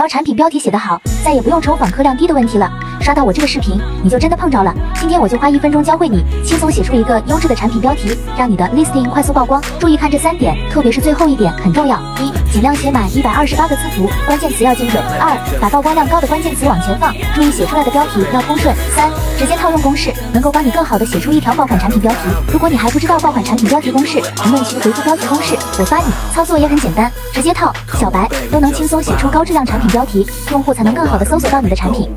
只要产品标题写得好，再也不用愁访客量低的问题了。刷到我这个视频，你就真的碰着了。今天我就花一分钟教会你，轻松写出一个优质的产品标题，让你的 listing 快速曝光。注意看这三点，特别是最后一点很重要。一，尽量写满一百二十八个字符，关键词要精准。二，把曝光量高的关键词往前放，注意写出来的标题要通顺。三，直接套用公式，能够帮你更好的写出一条爆款产品标题。如果你还不知道爆款产品标题公式，评论区回复标题公式，我发你。操作也很简单，直接套，小白都能轻松写出高质量产品标题，用户才能更好的搜索到你的产品。